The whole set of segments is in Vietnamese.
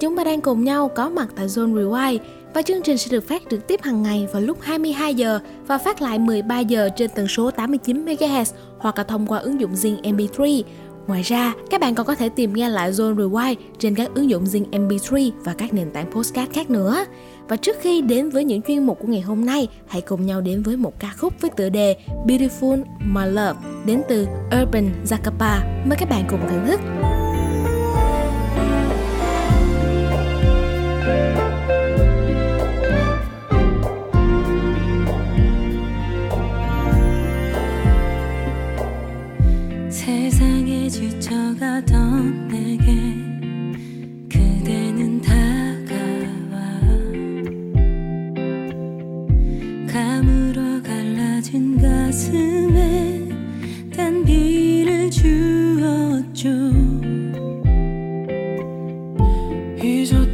chúng ta đang cùng nhau có mặt tại Zone Rewind và chương trình sẽ được phát trực tiếp hàng ngày vào lúc 22 giờ và phát lại 13 giờ trên tần số 89 MHz hoặc là thông qua ứng dụng Zing MP3. Ngoài ra, các bạn còn có thể tìm nghe lại Zone Rewind trên các ứng dụng Zing MP3 và các nền tảng postcard khác nữa. Và trước khi đến với những chuyên mục của ngày hôm nay, hãy cùng nhau đến với một ca khúc với tựa đề Beautiful My Love đến từ Urban Zakapa. Mời các bạn cùng thưởng thức. 지쳐가던 내게 그대는 다가와. 가물어 갈라진 가슴에 단비를 주었죠. 잊었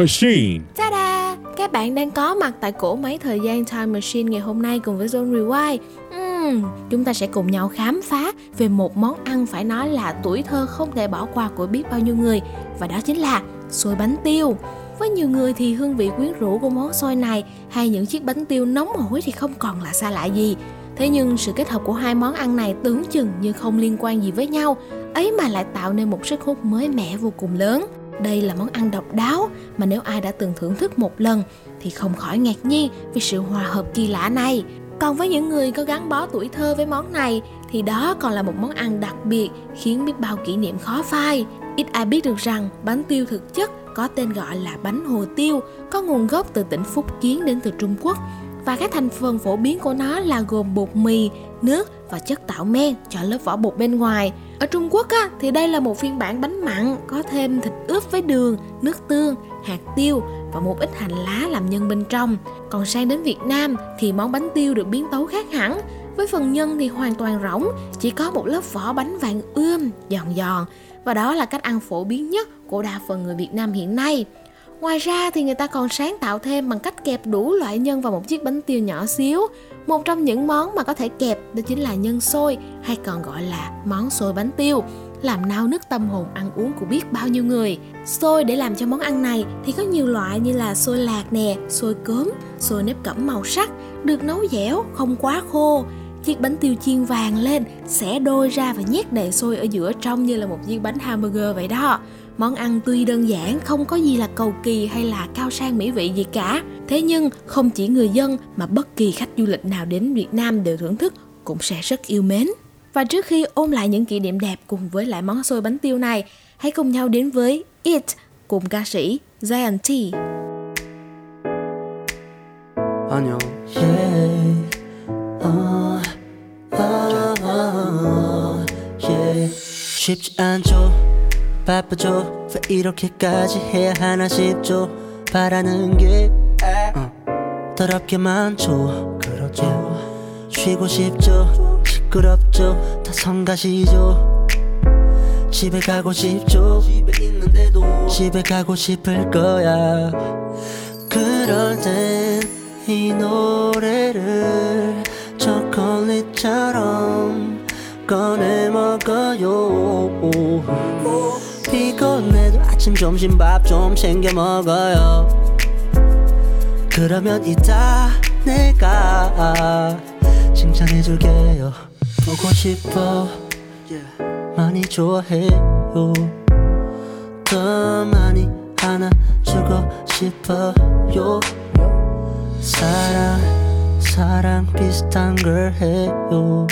Machine. Ta-da! Các bạn đang có mặt tại cổ máy thời gian Time Machine ngày hôm nay cùng với Zone Rewind. Uhm, chúng ta sẽ cùng nhau khám phá về một món ăn phải nói là tuổi thơ không thể bỏ qua của biết bao nhiêu người và đó chính là xôi bánh tiêu. Với nhiều người thì hương vị quyến rũ của món xôi này hay những chiếc bánh tiêu nóng hổi thì không còn là xa lạ gì. Thế nhưng sự kết hợp của hai món ăn này tưởng chừng như không liên quan gì với nhau, ấy mà lại tạo nên một sức hút mới mẻ vô cùng lớn. Đây là món ăn độc đáo mà nếu ai đã từng thưởng thức một lần thì không khỏi ngạc nhiên vì sự hòa hợp kỳ lạ này. Còn với những người có gắn bó tuổi thơ với món này, thì đó còn là một món ăn đặc biệt khiến biết bao kỷ niệm khó phai. Ít ai biết được rằng bánh tiêu thực chất có tên gọi là bánh hồ tiêu, có nguồn gốc từ tỉnh Phúc Kiến đến từ Trung Quốc và các thành phần phổ biến của nó là gồm bột mì, nước và chất tạo men cho lớp vỏ bột bên ngoài. Ở Trung Quốc á, thì đây là một phiên bản bánh mặn có thêm thịt ướp với đường, nước tương, hạt tiêu và một ít hành lá làm nhân bên trong. Còn sang đến Việt Nam thì món bánh tiêu được biến tấu khác hẳn. Với phần nhân thì hoàn toàn rỗng, chỉ có một lớp vỏ bánh vàng ươm, giòn giòn. Và đó là cách ăn phổ biến nhất của đa phần người Việt Nam hiện nay. Ngoài ra thì người ta còn sáng tạo thêm bằng cách kẹp đủ loại nhân vào một chiếc bánh tiêu nhỏ xíu. Một trong những món mà có thể kẹp đó chính là nhân xôi hay còn gọi là món xôi bánh tiêu làm nao nức tâm hồn ăn uống của biết bao nhiêu người. Xôi để làm cho món ăn này thì có nhiều loại như là xôi lạc nè, xôi cốm, xôi nếp cẩm màu sắc, được nấu dẻo, không quá khô. Chiếc bánh tiêu chiên vàng lên, xẻ đôi ra và nhét đầy xôi ở giữa trông như là một chiếc bánh hamburger vậy đó Món ăn tuy đơn giản, không có gì là cầu kỳ hay là cao sang mỹ vị gì cả. Thế nhưng không chỉ người dân mà bất kỳ khách du lịch nào đến Việt Nam đều thưởng thức cũng sẽ rất yêu mến. Và trước khi ôn lại những kỷ niệm đẹp cùng với lại món xôi bánh tiêu này, hãy cùng nhau đến với It cùng ca sĩ Zion T. 안녕. Yeah. 어, 어, 어, yeah. 쉽지 않죠. 바쁘죠. 왜 이렇게까지 해야 하나 싶죠. 바라는 게 어, 더럽게 많죠. 그렇죠. 쉬고 싶죠. 시끄럽죠. 다 성가시죠. 집에 가고 싶죠. 집에 있는데도 집에 가고 싶을 거야. 그럴 땐 이 노래를 초콜릿처럼 꺼내 먹어요 피곤해도 아침 점심 밥 좀 챙겨 먹어요. 그러면 이따 내가 칭찬해줄게요. 보고 싶어. 많이 좋아해요. 더 많이 안아주고 싶어요. 사랑 사랑 비슷한 걸 해요.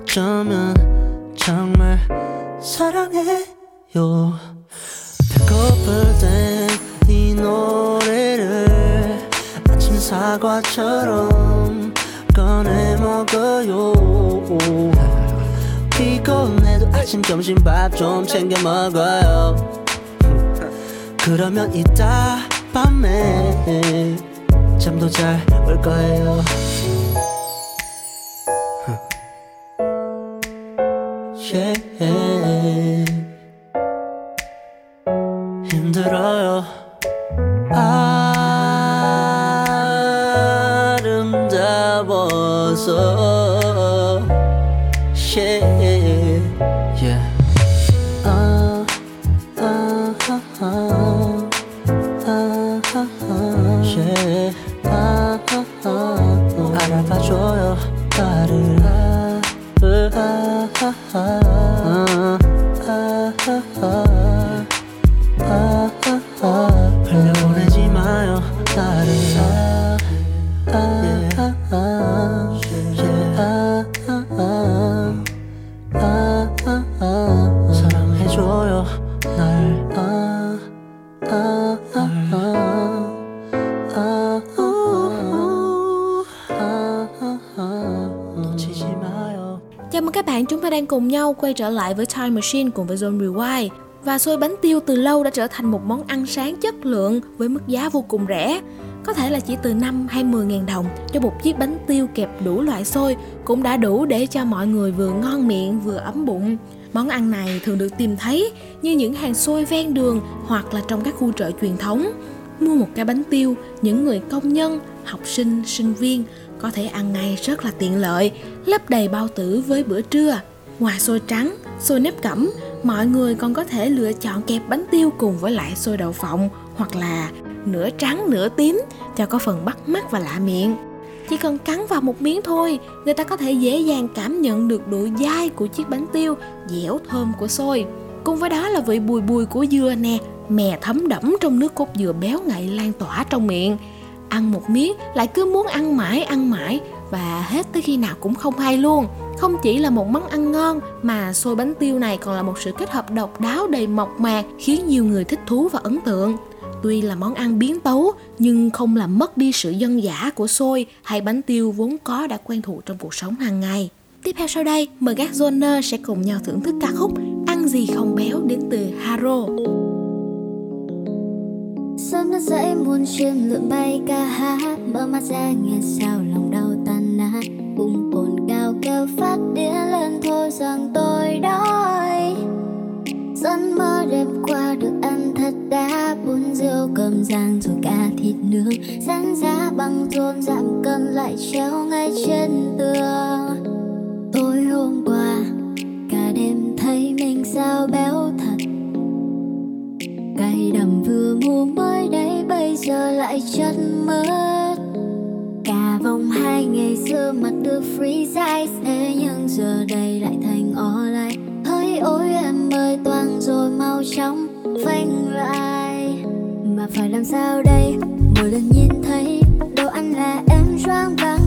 어쩌면 정말 사랑해 요. 배고플 땐 이 노래를 아침 사과처럼 꺼내 먹어요. 피곤해도 아침 점심 밥 좀 챙겨 먹어요. 그러면 이따 밤에 잠도 잘 올 거예요. Yeah. Chào mừng các bạn, chúng ta đang cùng nhau quay trở lại với Time Machine cùng với Zone Rewind. Và xôi bánh tiêu từ lâu đã trở thành một món ăn sáng chất lượng với mức giá vô cùng rẻ. Có thể là chỉ từ 5 hay 10 ngàn đồng cho một chiếc bánh tiêu kẹp đủ loại xôi cũng đã đủ để cho mọi người vừa ngon miệng vừa ấm bụng. Món ăn này thường được tìm thấy như những hàng xôi ven đường hoặc là trong các khu chợ truyền thống. Mua một cái bánh tiêu, những người công nhân, học sinh, sinh viên có thể ăn ngay rất là tiện lợi, lấp đầy bao tử với bữa trưa. Ngoài xôi trắng, xôi nếp cẩm, mọi người còn có thể lựa chọn kẹp bánh tiêu cùng với lại xôi đậu phộng hoặc là nửa trắng nửa tím cho có phần bắt mắt và lạ miệng. Chỉ cần cắn vào một miếng thôi, người ta có thể dễ dàng cảm nhận được độ dai của chiếc bánh tiêu, dẻo thơm của xôi. Cùng với đó là vị bùi bùi của dừa nè, mè thấm đẫm trong nước cốt dừa béo ngậy lan tỏa trong miệng. Ăn một miếng lại cứ muốn ăn mãi ăn mãi và hết tới khi nào cũng không hay luôn. Không chỉ là một món ăn ngon mà xôi bánh tiêu này còn là một sự kết hợp độc đáo đầy mộc mạc khiến nhiều người thích thú và ấn tượng. Tuy là món ăn biến tấu nhưng không làm mất đi sự dân dã của xôi hay bánh tiêu vốn có đã quen thuộc trong cuộc sống hàng ngày. Tiếp theo sau đây, mời các Zoner sẽ cùng nhau thưởng thức ca khúc Ăn gì không béo đến từ Haro. Sớm đã dậy muôn chim lượn bay ca hát. Mở mắt ra nghe sao lòng đau tan nát. Bùng cồn cao kêu phát đĩa lên thôi rằng tôi đói. Giấc mơ đêm qua được ăn thật đã Bún rượu cơm rang rồi cả thịt nướng. Rán giá bằng thôn giảm cân lại treo ngay trên tường. Tối hôm qua, cả đêm thấy mình sao béo thật. Cay đầm vừa mua mới lại chất mất. Cả vòng hai ngày xưa mặt được free size Thế nhưng giờ đây lại thành online Hơi ôi em ơi toàn rồi mau chóng phanh lại. Mà phải làm sao đây? Mỗi lần nhìn thấy Đồ ăn là em choáng váng.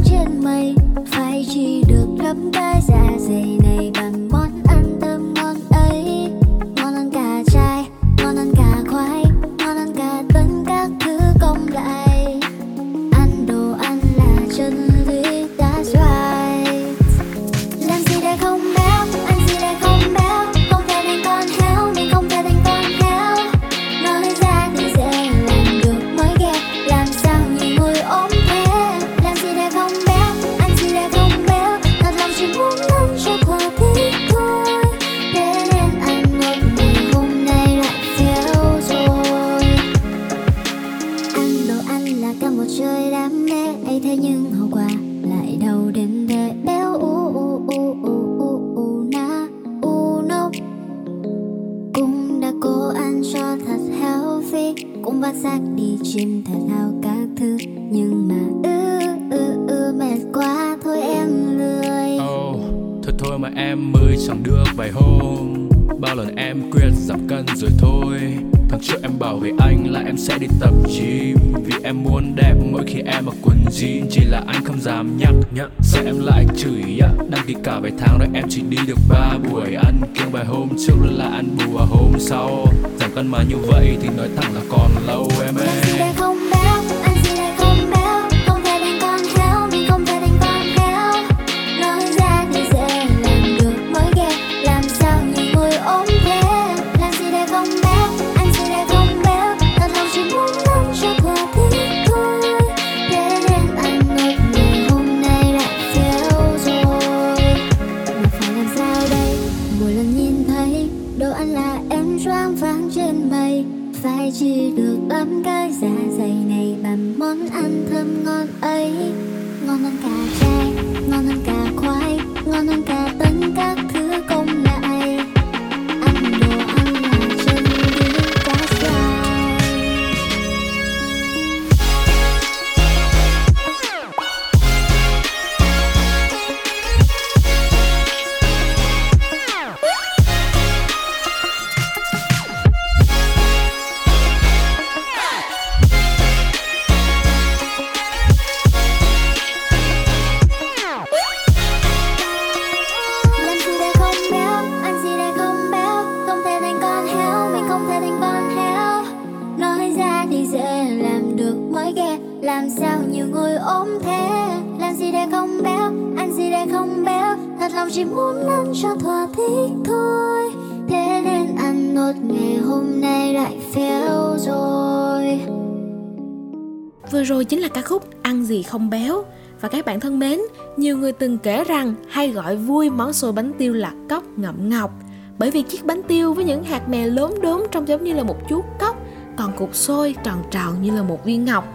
Người từng kể rằng hay gọi vui món xôi bánh tiêu là cốc ngậm ngọc. Bởi vì chiếc bánh tiêu với những hạt mè lốm đốm trông giống như là một chú cốc Còn cục xôi tròn tròn như là một viên ngọc.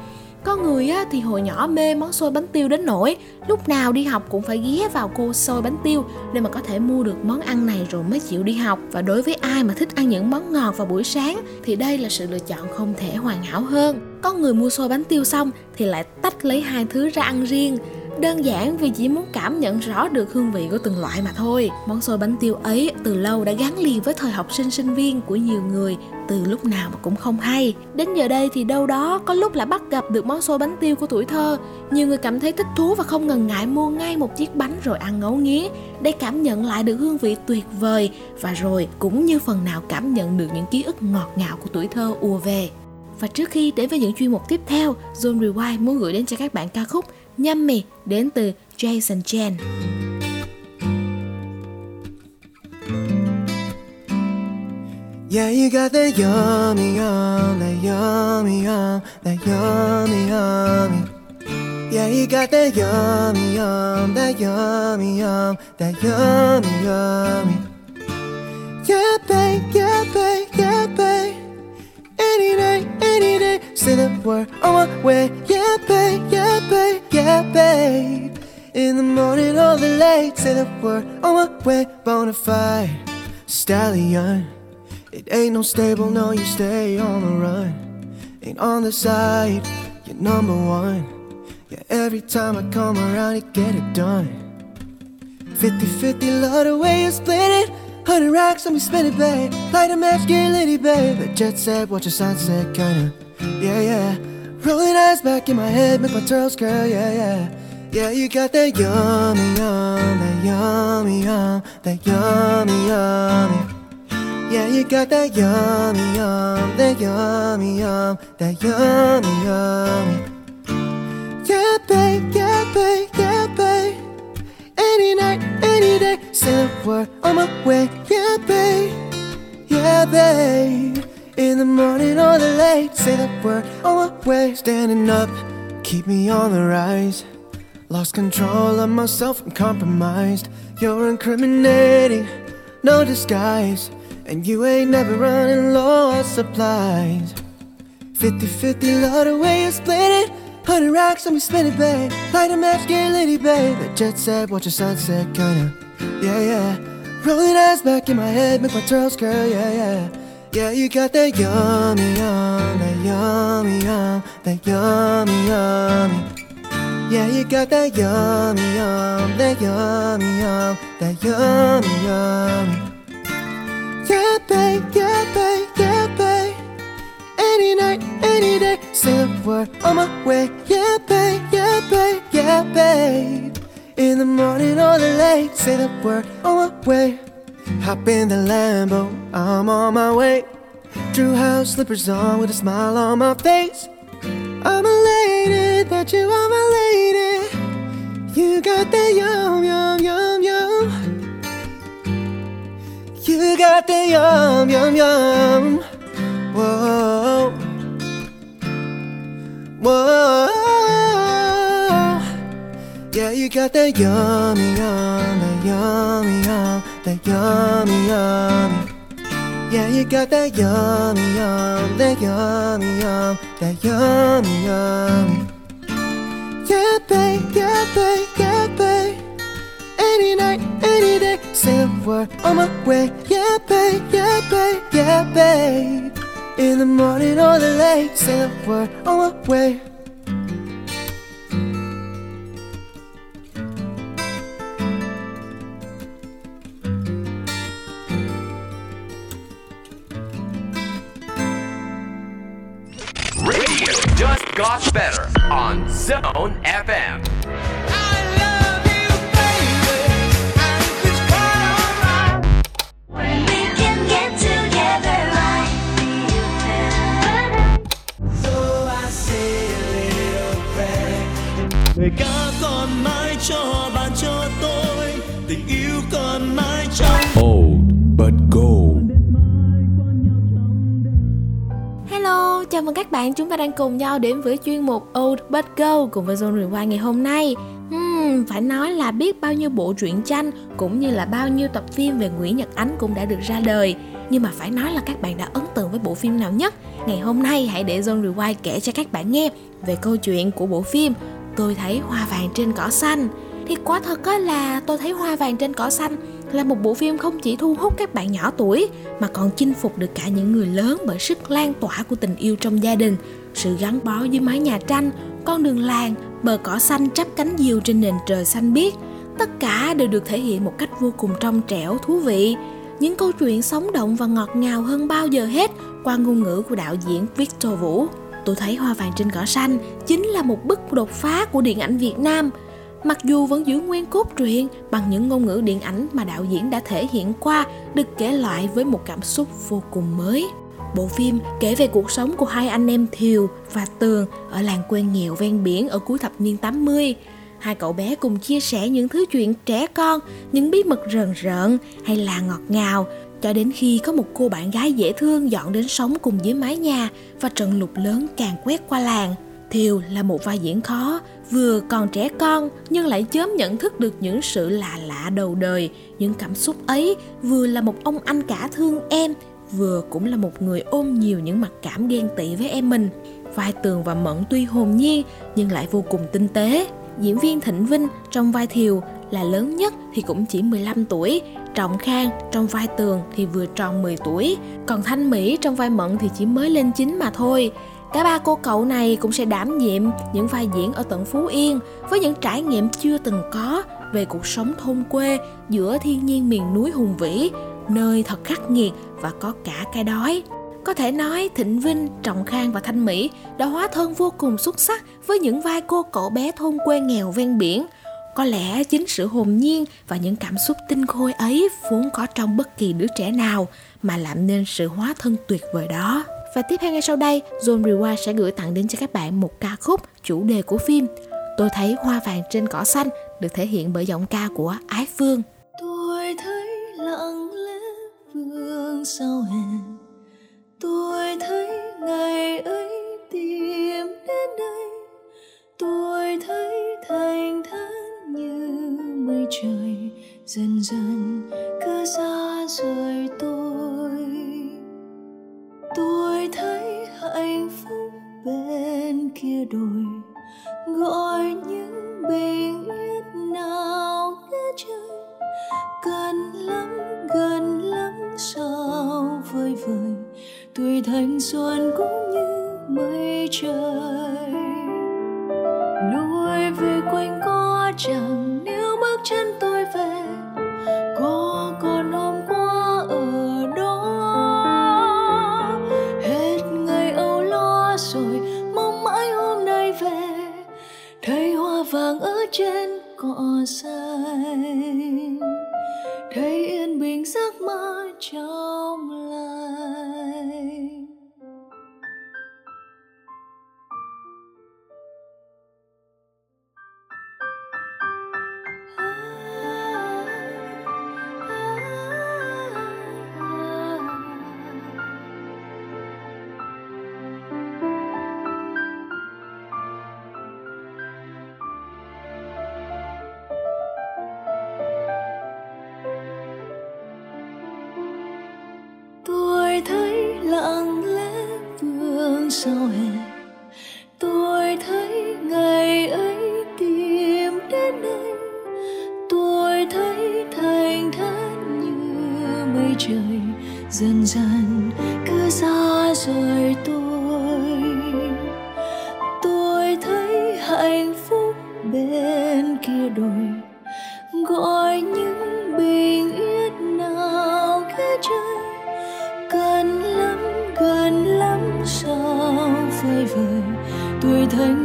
Có người á, thì hồi nhỏ mê món xôi bánh tiêu đến nỗi lúc nào đi học cũng phải ghé vào cô xôi bánh tiêu để mà có thể mua được món ăn này rồi mới chịu đi học. Và đối với ai mà thích ăn những món ngọt vào buổi sáng thì đây là sự lựa chọn không thể hoàn hảo hơn. Có người mua xôi bánh tiêu xong thì lại tách lấy hai thứ ra ăn riêng. Đơn giản vì chỉ muốn cảm nhận rõ được hương vị của từng loại mà thôi. Món xôi bánh tiêu ấy từ lâu đã gắn liền với thời học sinh sinh viên của nhiều người từ lúc nào mà cũng không hay. Đến giờ đây thì đâu đó có lúc lại bắt gặp được món xôi bánh tiêu của tuổi thơ. Nhiều người cảm thấy thích thú và không ngần ngại mua ngay một chiếc bánh rồi ăn ngấu nghiến để cảm nhận lại được hương vị tuyệt vời và rồi cũng như phần nào cảm nhận được những ký ức ngọt ngào của tuổi thơ ùa về. Và trước khi đến với những chuyên mục tiếp theo, Zone Rewind muốn gửi đến cho các bạn ca khúc Yummy đến từ Jason Chen. Yeah, you got that yummy, yum, that yummy, yum, that yummy, yummy. Yeah, you got that yummy, yum, that yummy, yum, that yummy, yummy. Yeah, babe, yeah, babe, yeah, babe. Any day, any day, say the word on my way. Yeah, babe. In the morning or the late, say the word on my way. Bonafide stallion. It ain't no stable, no, you stay on the run. Ain't on the side, you're number one. Yeah, every time I come around, you get it done. 50 50, love the way you split it. 100 racks, let me spin it, babe. Light a match, get litty, babe. The jet set, watch the sunset, kinda. Yeah, yeah. Rolling eyes back in my head, make my twirls curl, yeah, yeah. Yeah, you got that yummy, yum, that yummy, yum, that yummy, yummy. Yeah, you got that yummy, yum, that yummy, yum, that yummy, yummy. Yeah, babe, yeah, babe, yeah, babe. Any night, any day, the word on my way. Yeah, babe, yeah, babe. In the morning or the late, say the word on my way. Standing up, keep me on the rise. Lost control of myself and compromised. You're incriminating, no disguise. And you ain't never running low on supplies. 50 50, love the way you split it. 100 racks, let me spin it, babe. Light a match, get litty, babe. The jet set, watch the sunset, kinda. Yeah, yeah. Rolling eyes back in my head, make my twirls curl, yeah, yeah. Yeah, you got that yummy, yum, that yummy, yum, that yummy, yummy. Yeah, you got that yummy, yum, that yummy, yum, that yummy, yummy. Yeah, babe, yeah, babe, yeah, babe. Any night, any day, say the word on my way. Yeah, babe, yeah, babe, yeah, babe. In the morning or the late, say the word on my way. Hop in the Lambo, I'm on my way. Drew house slippers on with a smile on my face. I'm elated that you are my lady. You got that yum, yum, yum, yum. You got the yum, yum, yum. Whoa. Whoa. Yeah, you got that yummy, yum, that yummy, yum, that yummy, yummy. Yeah, you got that yummy, yum, that yummy, yum, that yummy, yummy. Yeah, babe, yeah, babe, yeah, babe. Any night, any day, say the word on my way. Yeah, babe, yeah, babe, yeah, babe. In the morning or the late, say the word on my way. Còn mãi trong Old but gold. Chào mừng các bạn, chúng ta đang cùng nhau đến với chuyên mục Old But Go cùng với Zone Rewind ngày hôm nay. Hmm, phải nói là biết bao nhiêu bộ truyện tranh cũng như là bao nhiêu tập phim về Nguyễn Nhật Ánh cũng đã được ra đời. Nhưng mà phải nói là các bạn đã ấn tượng với bộ phim nào nhất? Ngày hôm nay hãy để Zone Rewind kể cho các bạn nghe về câu chuyện của bộ phim Tôi thấy hoa vàng trên cỏ xanh. Thì quá thật á là tôi thấy hoa vàng trên cỏ xanh là một bộ phim không chỉ thu hút các bạn nhỏ tuổi mà còn chinh phục được cả những người lớn bởi sức lan tỏa của tình yêu trong gia đình, sự gắn bó dưới mái nhà tranh, con đường làng bờ cỏ xanh chắp cánh diều trên nền trời xanh biếc tất cả đều được thể hiện một cách vô cùng trong trẻo thú vị những câu chuyện sống động và ngọt ngào hơn bao giờ hết qua ngôn ngữ của đạo diễn Victor Vũ. Tôi thấy Hoa vàng trên cỏ xanh chính là một bức đột phá của điện ảnh Việt Nam. Mặc dù vẫn giữ nguyên cốt truyện bằng những ngôn ngữ điện ảnh mà đạo diễn đã thể hiện qua được kể lại với một cảm xúc vô cùng mới. Bộ phim kể về cuộc sống của hai anh em Thiều và Tường ở làng quê nghèo ven biển ở cuối thập niên 80. Hai cậu bé cùng chia sẻ những thứ chuyện trẻ con, những bí mật rờn rợn hay là ngọt ngào cho đến khi có một cô bạn gái dễ thương dọn đến sống cùng dưới mái nhà và trận lụt lớn càng quét qua làng. Thiều là một vai diễn khó, vừa còn trẻ con nhưng lại chớm nhận thức được những sự lạ lạ đầu đời, những cảm xúc ấy vừa là một ông anh cả thương em, vừa cũng là một người ôm nhiều những mặc cảm ghen tị với em mình. Vai Tường và Mẫn tuy hồn nhiên nhưng lại vô cùng tinh tế. Diễn viên Thịnh Vinh trong vai Thiều là lớn nhất thì cũng chỉ 15 tuổi, Trọng Khang trong vai Tường thì vừa tròn 10 tuổi, còn Thanh Mỹ trong vai Mận thì chỉ mới lên 9 mà thôi. Cả ba cô cậu này cũng sẽ đảm nhiệm những vai diễn ở tận Phú Yên với những trải nghiệm chưa từng có về cuộc sống thôn quê giữa thiên nhiên miền núi hùng vĩ, nơi thật khắc nghiệt và có cả cái đói. Có thể nói Thịnh Vinh, Trọng Khang và Thanh Mỹ đã hóa thân vô cùng xuất sắc với những vai cô cậu bé thôn quê nghèo ven biển. Có lẽ chính sự hồn nhiên và những cảm xúc tinh khôi ấy vốn có trong bất kỳ đứa trẻ nào mà làm nên sự hóa thân tuyệt vời đó. Và tiếp theo ngay sau đây, Zone Rewind sẽ gửi tặng đến cho các bạn một ca khúc chủ đề của phim. Tôi thấy hoa vàng trên cỏ xanh được thể hiện bởi giọng ca của Ái Phương. tôi thấy lặng lẽ vương sau hè tôi thấy ngày ấy tìm đến đây tôi thấy thành thán như mây trời dần dần cứ xa rời tôi tôi thấy hạnh phúc bên kia đồi. Gọi những bình yên nào nghe trời gần lắm gần lắm sao vơi vời. Tuổi thanh xuân cũng như mây trời. Lùi về quanh co chẳng cỏ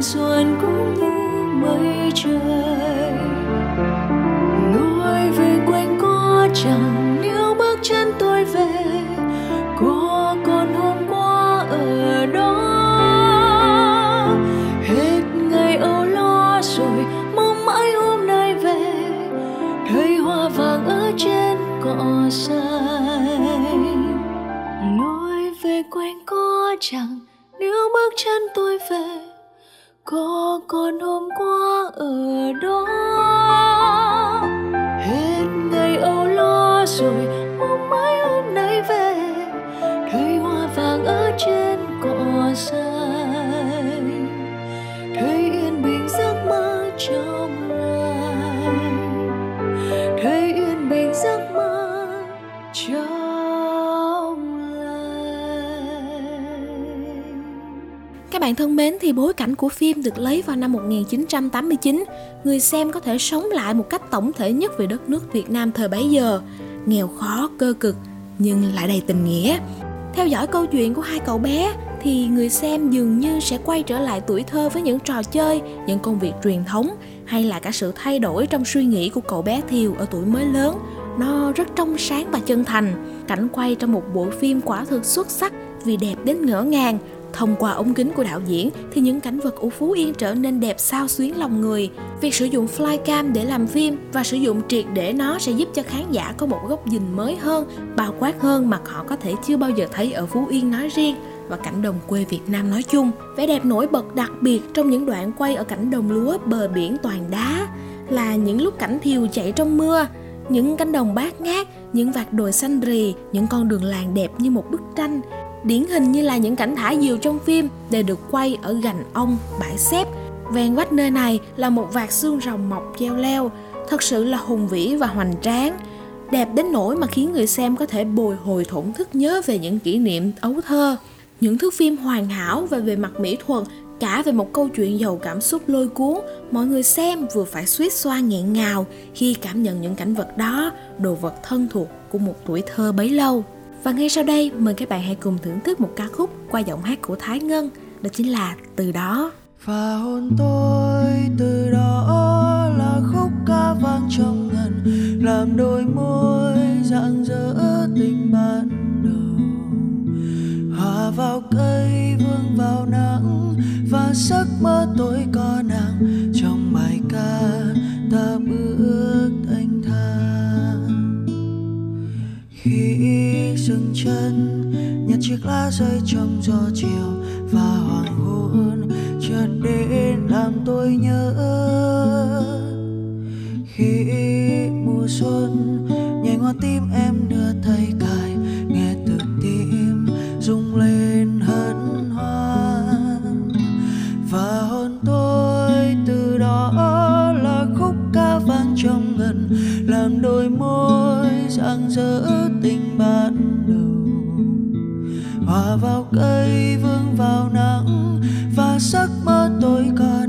xuân cũng như mây trời. Phim được lấy vào năm 1989, người xem có thể sống lại một cách tổng thể nhất về đất nước Việt Nam thời bấy giờ, nghèo khó, cơ cực nhưng lại đầy tình nghĩa. Theo dõi câu chuyện của hai cậu bé thì người xem dường như sẽ quay trở lại tuổi thơ với những trò chơi, những công việc truyền thống hay là cả sự thay đổi trong suy nghĩ của cậu bé Thiều ở tuổi mới lớn. Nó rất trong sáng và chân thành. Cảnh quay trong một bộ phim quả thực xuất sắc vì đẹp đến ngỡ ngàng. Thông qua ống kính của đạo diễn thì những cảnh vật ở Phú Yên trở nên đẹp sao xuyến lòng người. Việc sử dụng flycam để làm phim và sử dụng triệt để nó sẽ giúp cho khán giả có một góc nhìn mới hơn, bao quát hơn mà họ có thể chưa bao giờ thấy ở Phú Yên nói riêng và cảnh đồng quê Việt Nam nói chung. Vẻ đẹp nổi bật đặc biệt trong những đoạn quay ở cảnh đồng lúa bờ biển toàn đá là những lúc cảnh thiều chạy trong mưa, những cánh đồng bát ngát, những vạt đồi xanh rì, những con đường làng đẹp như một bức tranh. Điển hình như là những cảnh thả diều trong phim đều được quay ở gành ong, bãi xếp. Ven vách nơi này là một vạt xương rồng mọc treo leo, thật sự là hùng vĩ và hoành tráng. Đẹp đến nỗi mà khiến người xem có thể bồi hồi thổn thức nhớ về những kỷ niệm ấu thơ. Những thước phim hoàn hảo và về mặt mỹ thuật cả về một câu chuyện giàu cảm xúc lôi cuốn mọi người xem vừa phải suýt xoa nghẹn ngào khi cảm nhận những cảnh vật đó đồ vật thân thuộc của một tuổi thơ bấy lâu và ngay sau đây, mời các bạn hãy cùng thưởng thức một ca khúc qua giọng hát của Thái Ngân, đó chính là từ đó. Và hôn tôi, từ đó là khúc ca vang trong ngần, làm đôi môi rạng rỡ tình ban đầu. Hòa vào cây, vương vào nắng, và giấc mơ tôi có nàng, trong bài ca ta bước khi dừng chân, nhặt chiếc lá rơi trong gió chiều và hoàng hôn chợt đến làm tôi nhớ. Khi mùa xuân nhảy hoa tim em đưa tay cài, nghe từ tim rung lên hân hoan. Và hôn tôi từ đó là khúc ca vang trong ngần làm đôi môi rạng rỡ tình ban đầu. Hòa vào cây vương vào nắng, và giấc mơ tôi có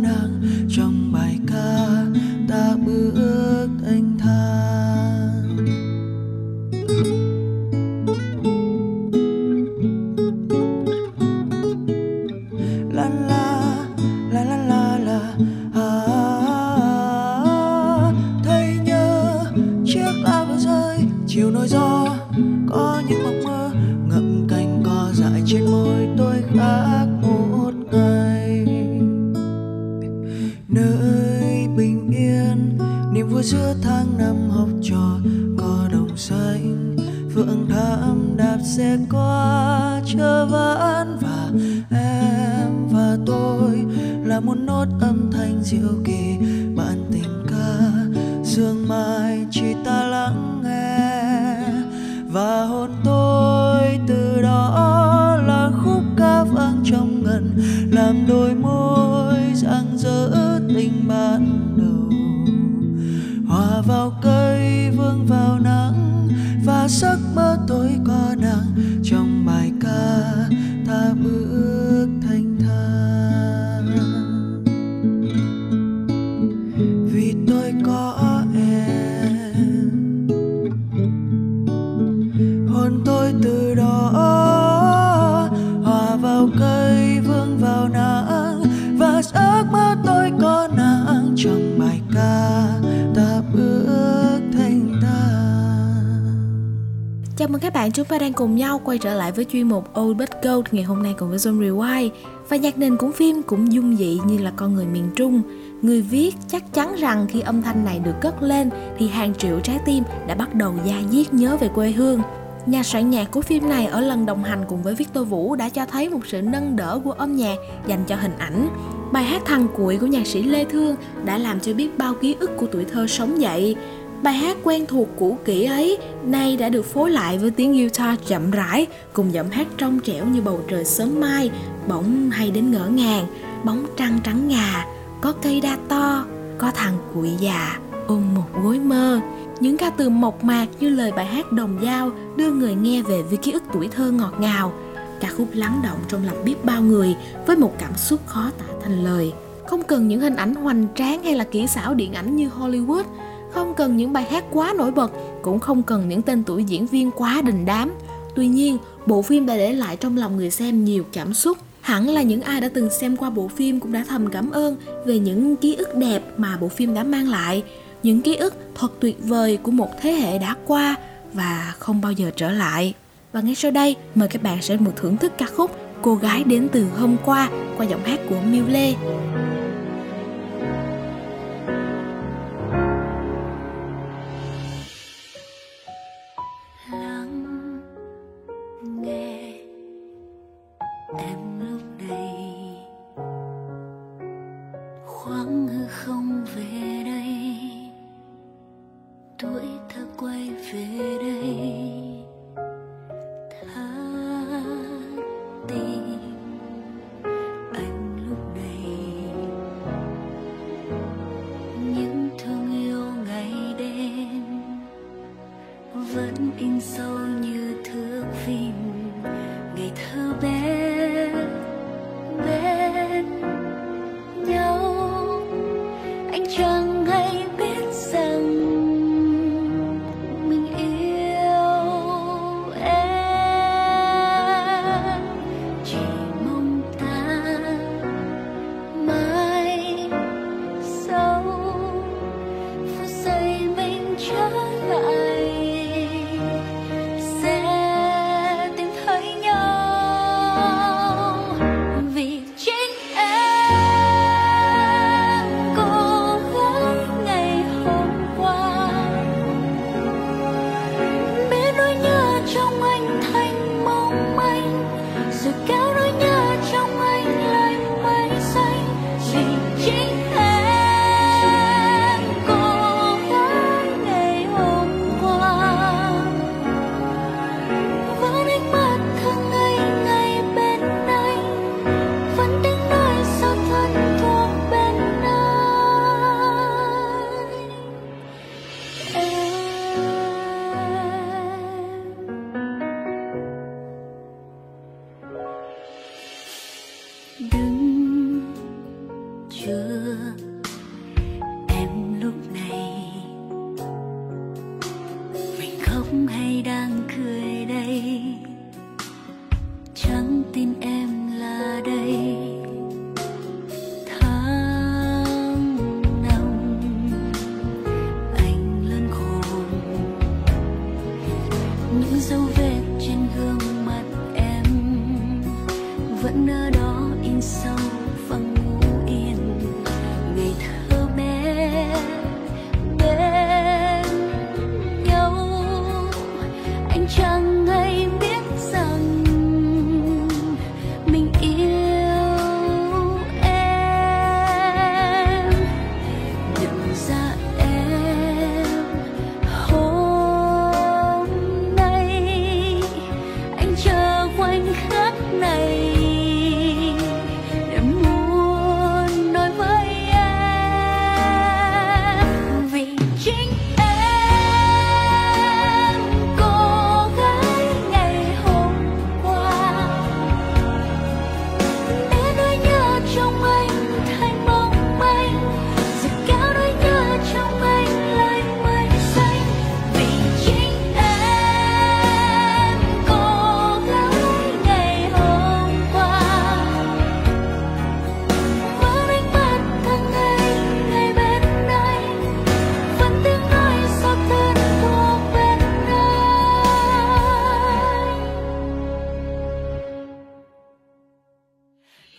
các bạn, chúng ta đang cùng nhau quay trở lại với chuyên mục Old But Gold ngày hôm nay cùng với John Rewind Và nhạc nền của phim cũng dung dị như là con người miền Trung Người viết chắc chắn rằng khi âm thanh này được cất lên thì hàng triệu trái tim đã bắt đầu da diết nhớ về quê hương Nhà soạn nhạc của phim này ở lần đồng hành cùng với Victor Vũ đã cho thấy một sự nâng đỡ của âm nhạc dành cho hình ảnh. Bài hát Thằng Cuội của nhạc sĩ Lê Thương đã làm cho biết bao ký ức của tuổi thơ sống dậy. Bài hát quen thuộc cũ kỹ ấy nay đã được phối lại với tiếng guitar chậm rãi cùng giọng hát trong trẻo như bầu trời sớm mai, bỗng hay đến ngỡ ngàng, bóng trăng trắng ngà, có cây đa to, có thằng cuội già ôm một gối mơ. Những ca từ mộc mạc như lời bài hát đồng dao đưa người nghe về với ký ức tuổi thơ ngọt ngào. Ca khúc lắng động trong lòng biết bao người với một cảm xúc khó tả thành lời. Không cần những hình ảnh hoành tráng hay là kỹ xảo điện ảnh như Hollywood, không cần những bài hát quá nổi bật, cũng không cần những tên tuổi diễn viên quá đình đám. Tuy nhiên, bộ phim đã để lại trong lòng người xem nhiều cảm xúc. Hẳn là những ai đã từng xem qua bộ phim cũng đã thầm cảm ơn về những ký ức đẹp mà bộ phim đã mang lại, những ký ức thật tuyệt vời của một thế hệ đã qua và không bao giờ trở lại. Và ngay sau đây, mời các bạn sẽ một thưởng thức ca khúc Cô gái đến từ hôm qua qua giọng hát của Miu Lê.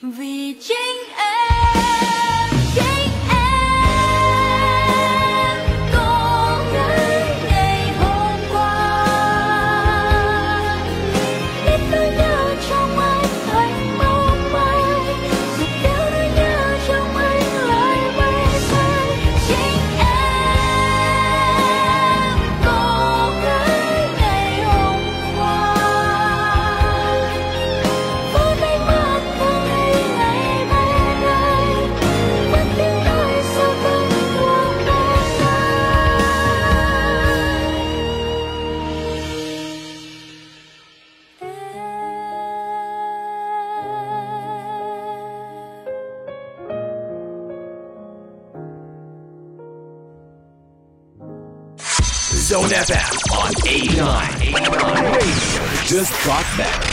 vì chính em back.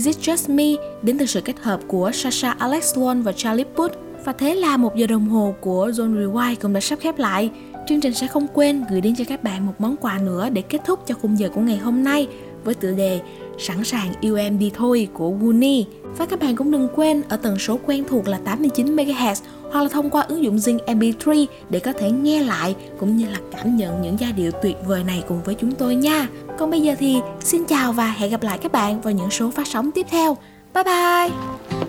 Is It Just Me đến từ sự kết hợp của Sasha, Alex Sloan và Charlie Puth. Và thế là một giờ đồng hồ của Zone Rewind cũng đã sắp khép lại. Chương trình sẽ không quên gửi đến cho các bạn một món quà nữa để kết thúc cho khung giờ của ngày hôm nay với tựa đề Sẵn sàng yêu em đi thôi của Guni. Và các bạn cũng đừng quên, ở tần số quen thuộc là 89MHz hoặc là thông qua ứng dụng Zing MP3 để có thể nghe lại cũng như là cảm nhận những giai điệu tuyệt vời này cùng với chúng tôi nha. Còn bây giờ thì xin chào và hẹn gặp lại các bạn vào những số phát sóng tiếp theo. Bye bye!